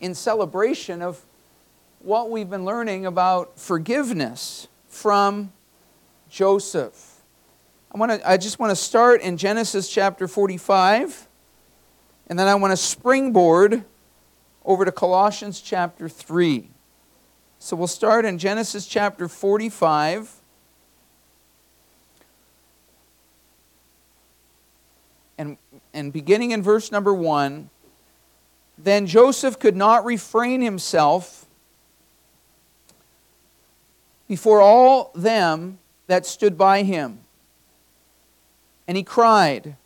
in celebration of what we've been learning about forgiveness from Joseph. I, want to, I just want to start in Genesis chapter 45, and then I want to springboard over to Colossians chapter 3. So we'll start in Genesis chapter 45. And, and beginning in verse number 1, then Joseph could not refrain himself before all them that stood by him. And he cried,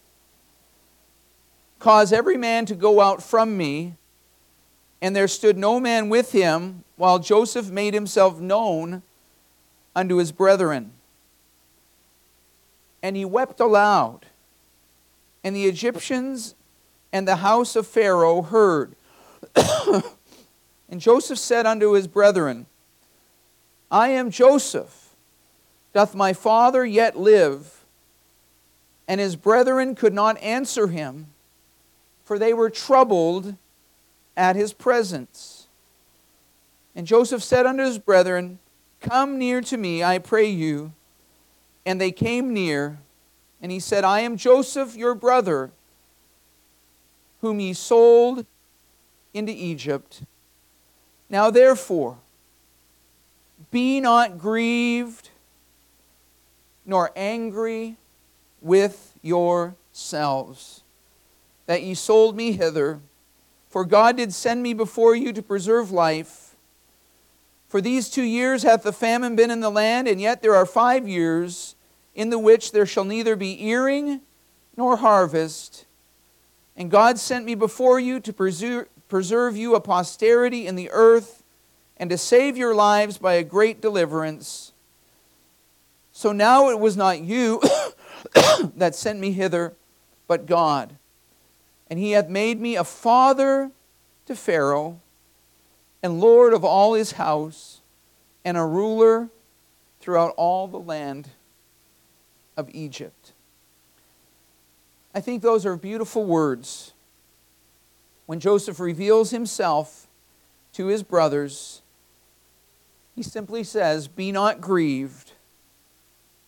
Cause every man to go out from me. And there stood no man with him, while Joseph made himself known unto his brethren. And he wept aloud. And the Egyptians and the house of Pharaoh heard. and Joseph said unto his brethren, I am Joseph. Doth my father yet live? And his brethren could not answer him, for they were troubled at his presence. And Joseph said unto his brethren, Come near to me, I pray you. And they came near, and he said, I am Joseph, your brother, whom ye sold into Egypt. Now therefore, be not grieved nor angry with yourselves that ye sold me hither. For God did send me before you to preserve life. For these two years hath the famine been in the land, and yet there are five years in the which there shall neither be earing nor harvest. And God sent me before you to preserve, you a posterity in the earth and to save your lives by a great deliverance. So now it was not you that sent me hither, but God. And he hath made me a father to Pharaoh, and Lord of all his house, and a ruler throughout all the land of Egypt. I think those are beautiful words. When Joseph reveals himself to his brothers, he simply says, Be not grieved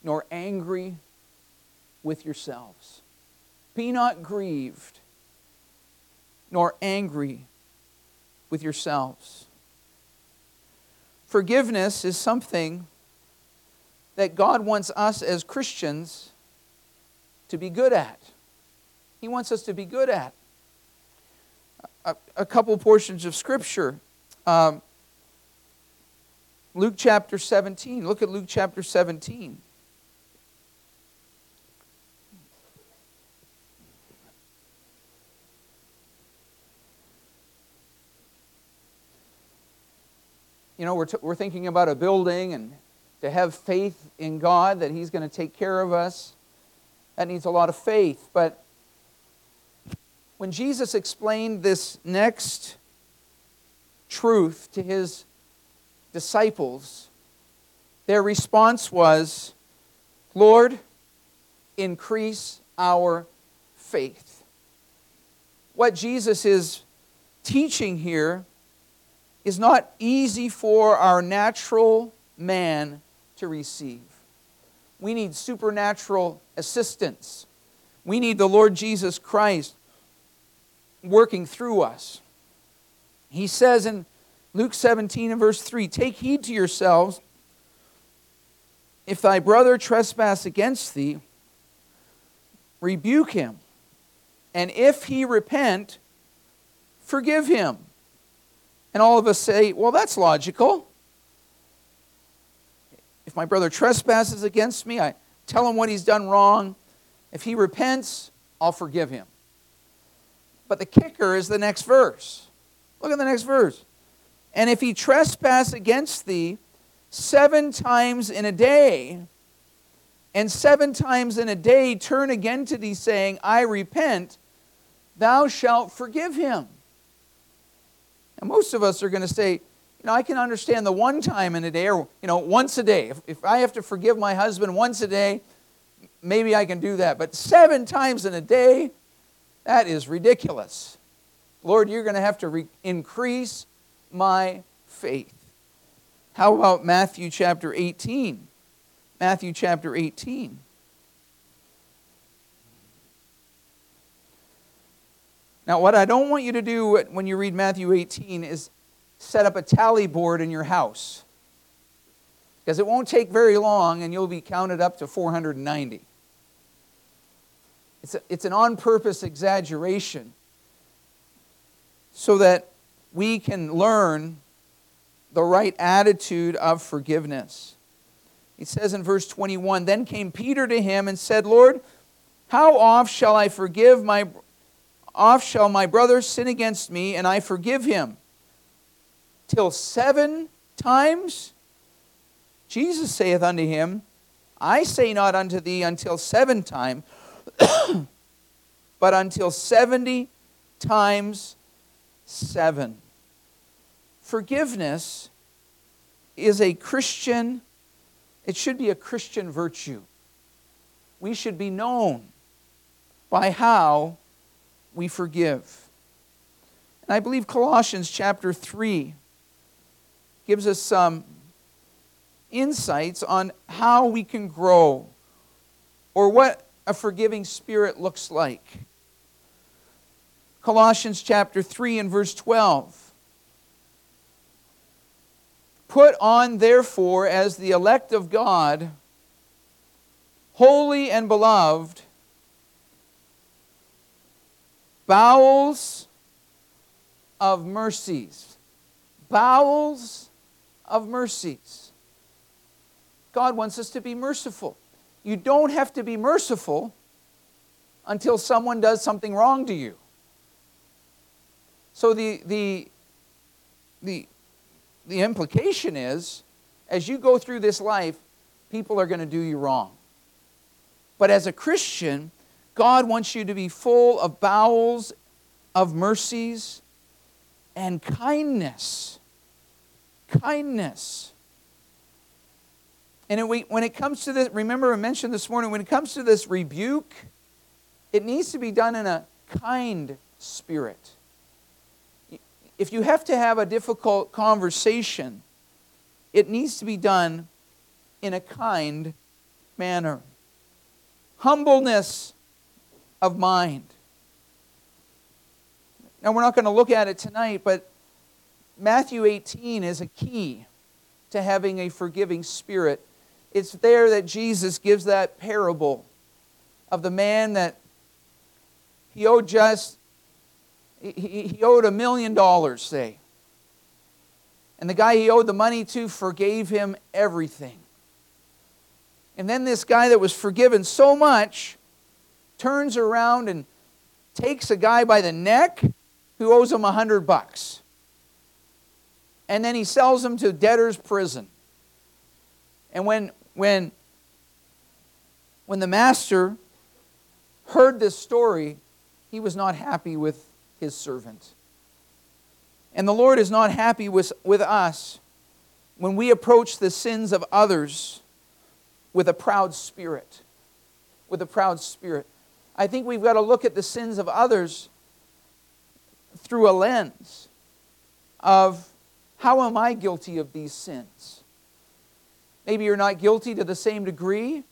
nor angry with yourselves. Be not grieved nor angry with yourselves. Forgiveness is something that God wants us as Christians to be good at. He wants us to be good at. A, a couple portions of Scripture. Um, Luke chapter 17. Look at Luke chapter 17. You know, we're, t- we're thinking about a building and to have faith in God that He's going to take care of us. That needs a lot of faith. But when Jesus explained this next truth to His disciples, their response was, Lord, increase our faith. What Jesus is teaching here is not easy for our natural man to receive. We need supernatural assistance. We need the Lord Jesus Christ working through us. He says in Luke 17 and verse 3 Take heed to yourselves. If thy brother trespass against thee, rebuke him. And if he repent, forgive him. And all of us say, Well, that's logical. If my brother trespasses against me, I tell him what he's done wrong. If he repents, I'll forgive him. But the kicker is the next verse. Look at the next verse. And if he trespass against thee seven times in a day, and seven times in a day turn again to thee, saying, I repent, thou shalt forgive him. And most of us are going to say, you know, I can understand the one time in a day, or, you know, once a day. If, if I have to forgive my husband once a day, maybe I can do that. But seven times in a day, that is ridiculous. Lord, you're going to have to re- increase my faith. How about Matthew chapter 18? Matthew chapter 18. Now, what I don't want you to do when you read Matthew 18 is set up a tally board in your house. Because it won't take very long and you'll be counted up to 490. It's, a, it's an on purpose exaggeration so that we can learn the right attitude of forgiveness. He says in verse 21 Then came Peter to him and said, Lord, how oft shall I forgive my oft shall my brother sin against me and I forgive him? Till seven times? Jesus saith unto him, I say not unto thee until seven times, but until seventy times seven. Forgiveness is a Christian, it should be a Christian virtue. We should be known by how we forgive. And I believe Colossians chapter 3 gives us some insights on how we can grow or what a forgiving spirit looks like. Colossians chapter 3 and verse 12. Put on, therefore, as the elect of God, holy and beloved, bowels of mercies. Bowels of mercies. God wants us to be merciful. You don't have to be merciful until someone does something wrong to you. So the, the, the, the implication is as you go through this life, people are going to do you wrong. But as a Christian, God wants you to be full of bowels of mercies and kindness. Kindness. And when it comes to this, remember I mentioned this morning, when it comes to this rebuke, it needs to be done in a kind spirit. If you have to have a difficult conversation, it needs to be done in a kind manner. Humbleness of mind. Now, we're not going to look at it tonight, but Matthew 18 is a key to having a forgiving spirit. It's there that Jesus gives that parable of the man that he owed just, he, owed a million dollars, say. And the guy he owed the money to forgave him everything. And then this guy that was forgiven so much turns around and takes a guy by the neck who owes him a hundred bucks. And then he sells him to debtor's prison. And when, when, when the master heard this story, he was not happy with his servant. And the Lord is not happy with, with us when we approach the sins of others with a proud spirit. With a proud spirit. I think we've got to look at the sins of others through a lens of how am I guilty of these sins? Maybe you're not guilty to the same degree,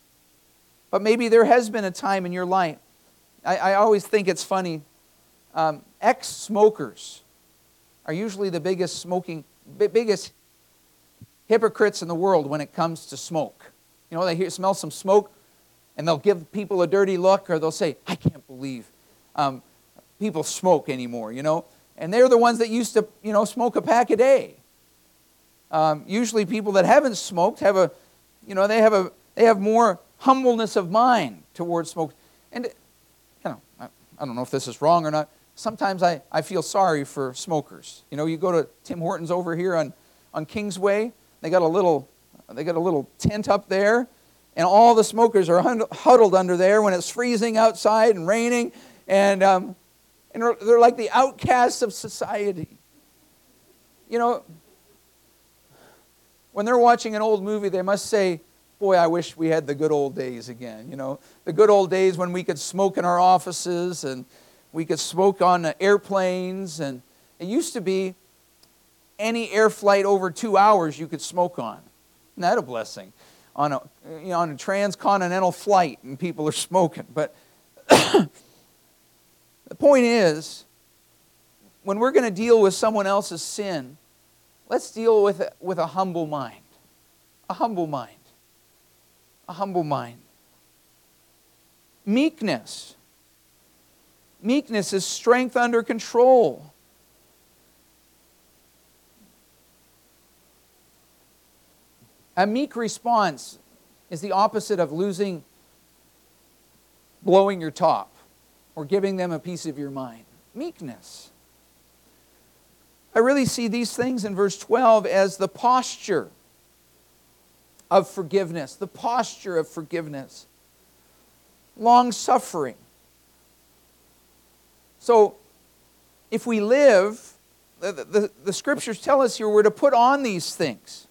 but maybe there has been a time in your life. I, I always think it's funny. Um, Ex smokers are usually the biggest smoking, biggest hypocrites in the world when it comes to smoke. You know, they hear, smell some smoke, and they'll give people a dirty look or they'll say, I can't believe um, people smoke anymore, you know. And they're the ones that used to, you know, smoke a pack a day. Um, usually people that haven't smoked have a, you know, they have a, they have more humbleness of mind towards smoke. And, you know, I, I don't know if this is wrong or not. Sometimes I, I feel sorry for smokers. You know, you go to Tim Hortons over here on, on Kingsway, they got a little, they got a little tent up there and all the smokers are huddled under there when it's freezing outside and raining, and, um, and they're like the outcasts of society. You know, when they're watching an old movie, they must say, Boy, I wish we had the good old days again. You know, the good old days when we could smoke in our offices and We could smoke on airplanes, and it used to be any air flight over two hours you could smoke on. Isn't that a blessing? On a, you know, on a transcontinental flight, and people are smoking. But the point is, when we're going to deal with someone else's sin, let's deal with it with a humble mind. A humble mind. A humble mind. Meekness. Meekness is strength under control. A meek response is the opposite of losing, blowing your top, or giving them a piece of your mind. Meekness. I really see these things in verse 12 as the posture of forgiveness, the posture of forgiveness, long suffering. So, if we live, the, the, the, scriptures tell us here we're to put on these things.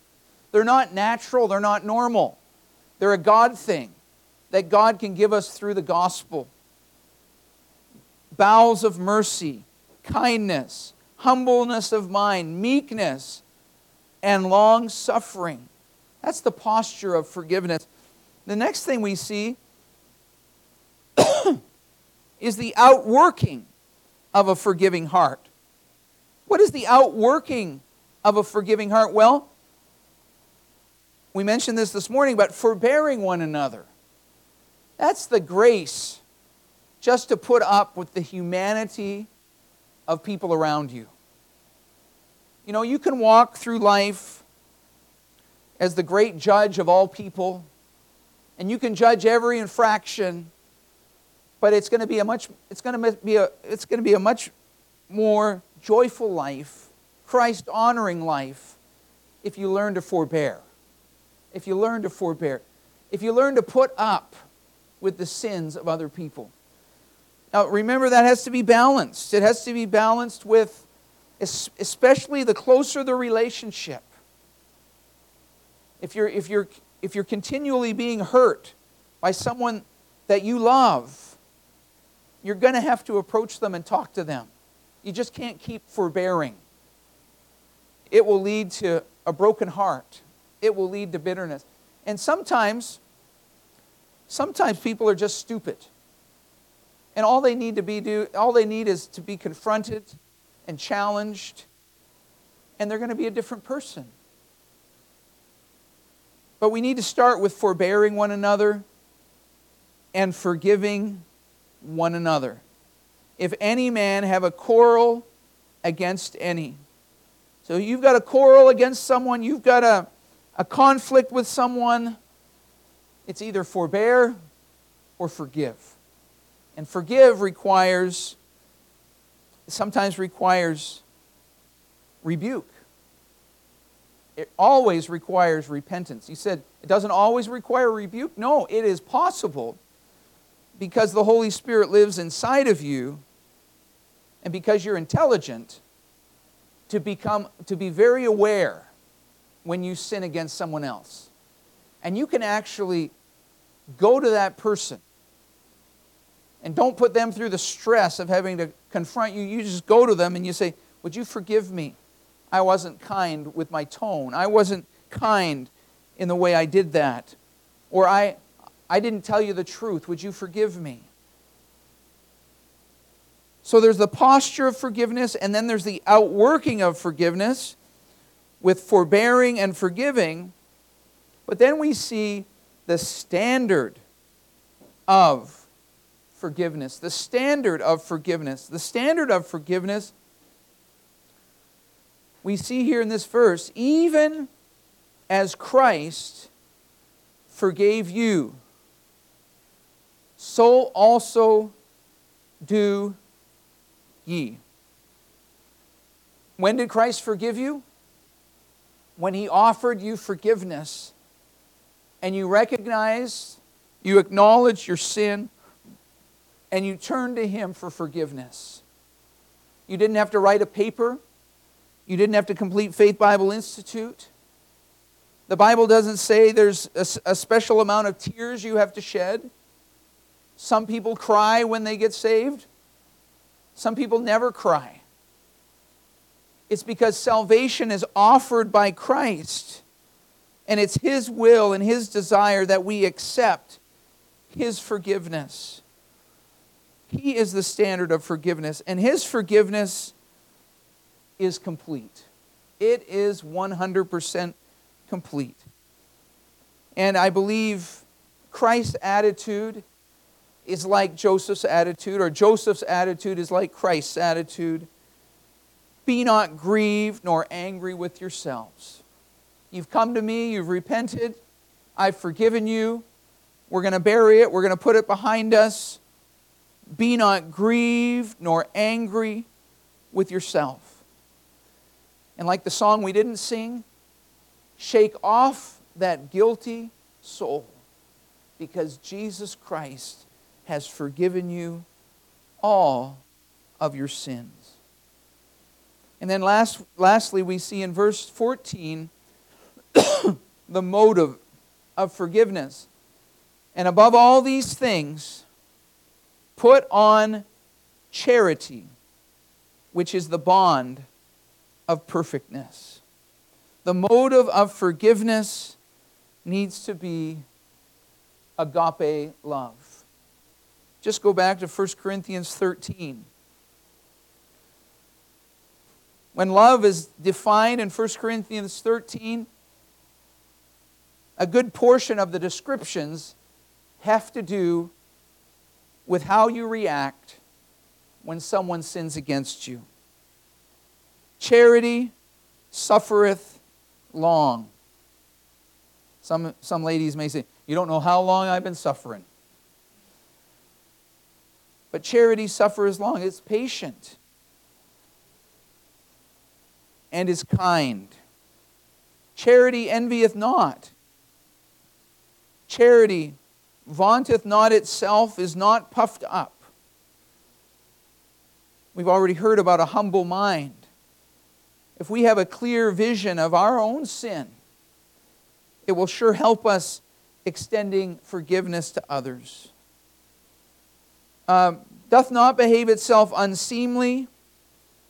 They're not natural, they're not normal. They're a God thing that God can give us through the gospel. Bowels of mercy, kindness, humbleness of mind, meekness, and long suffering. That's the posture of forgiveness. The next thing we see is the outworking of a forgiving heart. What is the outworking of a forgiving heart? Well, we mentioned this this morning, but forbearing one another. That's the grace just to put up with the humanity of people around you. You know, you can walk through life as the great judge of all people, and you can judge every infraction, but it's going to be a much it's going to be a it's going to be a much more joyful life, Christ honoring life if you learn to forbear. If you learn to forbear. If you learn to put up with the sins of other people. Now remember that has to be balanced. It has to be balanced with especially the closer the relationship. If you're, if you're, if you're continually being hurt by someone that you love, you're going to have to approach them and talk to them. You just can't keep forbearing. It will lead to a broken heart. It will lead to bitterness. And sometimes, sometimes people are just stupid. And all they need to be do, all they need is to be confronted and challenged, and they're going to be a different person. But we need to start with forbearing one another and forgiving one another. If any man have a quarrel against any. So you've got a quarrel against someone, you've got a, a conflict with someone, it's either forbear or forgive. And forgive requires sometimes requires rebuke. It always requires repentance. He said, it doesn't always require rebuke. No, it is possible because the Holy Spirit lives inside of you and because you're intelligent to become to be very aware when you sin against someone else. And you can actually go to that person and don't put them through the stress of having to confront you. You just go to them and you say, Would you forgive me? I wasn't kind with my tone. I wasn't kind in the way I did that. Or I, I didn't tell you the truth. Would you forgive me? So there's the posture of forgiveness, and then there's the outworking of forgiveness with forbearing and forgiving. But then we see the standard of forgiveness, the standard of forgiveness. The standard of forgiveness, we see here in this verse, even as Christ forgave you, so also do ye. When did Christ forgive you? When he offered you forgiveness and you recognize, you acknowledge your sin, and you turn to Him for forgiveness. You didn't have to write a paper, you didn't have to complete Faith Bible Institute. The Bible doesn't say there's a, a special amount of tears you have to shed. Some people cry when they get saved. Some people never cry. It's because salvation is offered by Christ, and it's His will and His desire that we accept His forgiveness. He is the standard of forgiveness, and His forgiveness is complete. It is 100% complete. And I believe Christ's attitude is like Joseph's attitude, or Joseph's attitude is like Christ's attitude. Be not grieved nor angry with yourselves. You've come to me, you've repented, I've forgiven you. We're going to bury it, we're going to put it behind us. Be not grieved nor angry with yourself. And like the song we didn't sing, shake off that guilty soul because Jesus Christ has forgiven you all of your sins. And then last, lastly, we see in verse 14 the motive of forgiveness. And above all these things, put on charity, which is the bond of perfectness. The motive of forgiveness needs to be agape love. Just go back to 1 Corinthians 13. When love is defined in 1 Corinthians 13, a good portion of the descriptions have to do with how you react when someone sins against you. Charity suffereth long. Some, some ladies may say, You don't know how long I've been suffering. But charity suffers long, it's patient and is kind. Charity envieth not. Charity vaunteth not itself, is not puffed up. We've already heard about a humble mind. If we have a clear vision of our own sin, it will sure help us extending forgiveness to others um, doth not behave itself unseemly,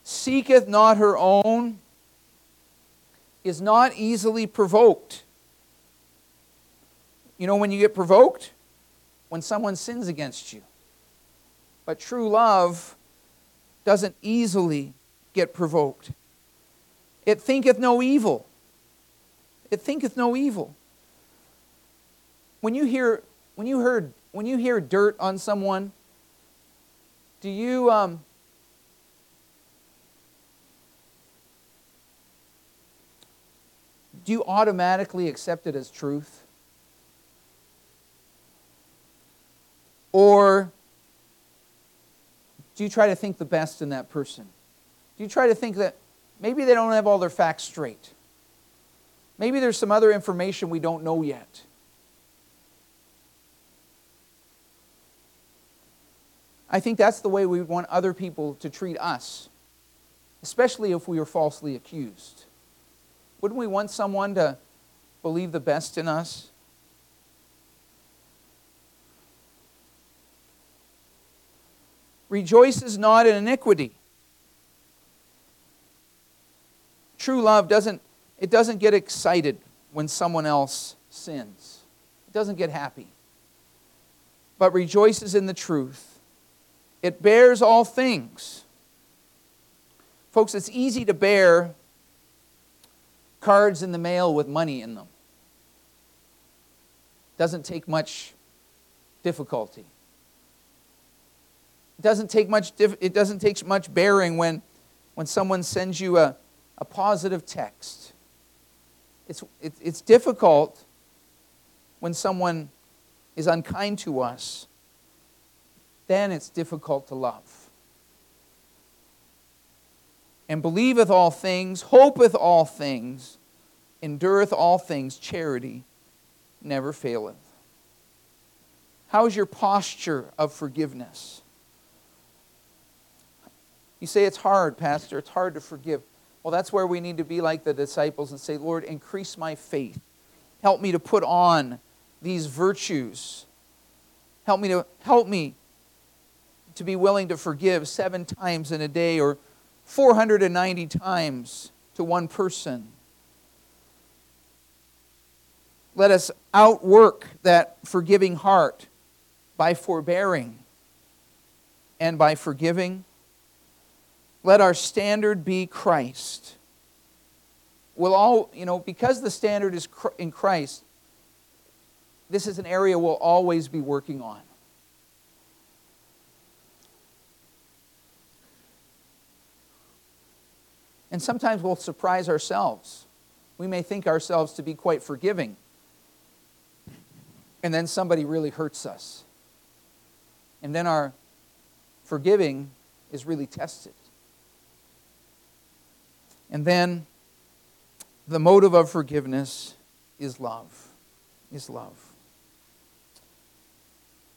seeketh not her own, is not easily provoked. You know when you get provoked? When someone sins against you. But true love doesn't easily get provoked. It thinketh no evil. It thinketh no evil. When you hear when you heard when you hear dirt on someone, do you um, do you automatically accept it as truth? Or do you try to think the best in that person? Do you try to think that maybe they don't have all their facts straight? Maybe there's some other information we don't know yet. I think that's the way we want other people to treat us, especially if we are falsely accused. Wouldn't we want someone to believe the best in us? Rejoices not in iniquity. True love doesn't it doesn't get excited when someone else sins. It doesn't get happy. But rejoices in the truth it bears all things. Folks, it's easy to bear cards in the mail with money in them. Doesn't take much difficulty. It doesn't take much, it doesn't take much bearing when, when someone sends you a, a positive text. It's, it, it's difficult when someone is unkind to us then it's difficult to love. And believeth all things, hopeth all things, endureth all things, charity never faileth. How's your posture of forgiveness? You say it's hard, Pastor, it's hard to forgive. Well, that's where we need to be like the disciples and say, Lord, increase my faith. Help me to put on these virtues. Help me to help me to be willing to forgive seven times in a day or 490 times to one person. Let us outwork that forgiving heart by forbearing and by forgiving. Let our standard be Christ. We'll all, you know, because the standard is in Christ, this is an area we'll always be working on. And sometimes we'll surprise ourselves. We may think ourselves to be quite forgiving. And then somebody really hurts us. And then our forgiving is really tested. And then the motive of forgiveness is love. Is love.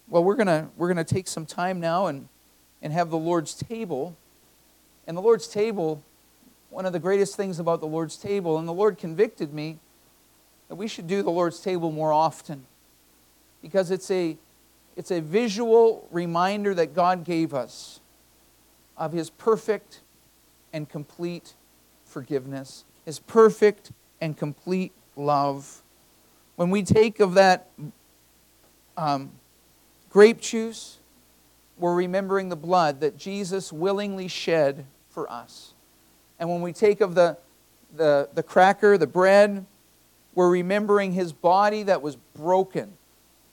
Well, we're going we're going to take some time now and, and have the Lord's table. And the Lord's table one of the greatest things about the Lord's table, and the Lord convicted me that we should do the Lord's table more often because it's a, it's a visual reminder that God gave us of His perfect and complete forgiveness, His perfect and complete love. When we take of that um, grape juice, we're remembering the blood that Jesus willingly shed for us. And when we take of the, the, the cracker, the bread, we're remembering his body that was broken,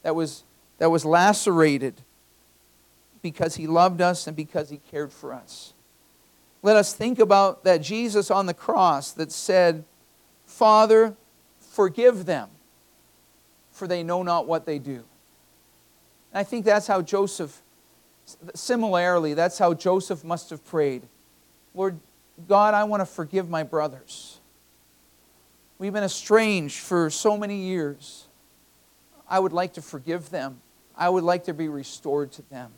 that was, that was lacerated because he loved us and because he cared for us. Let us think about that Jesus on the cross that said, Father, forgive them, for they know not what they do. And I think that's how Joseph, similarly, that's how Joseph must have prayed. Lord, God, I want to forgive my brothers. We've been estranged for so many years. I would like to forgive them. I would like to be restored to them.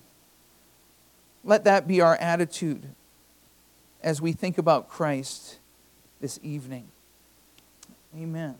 Let that be our attitude as we think about Christ this evening. Amen.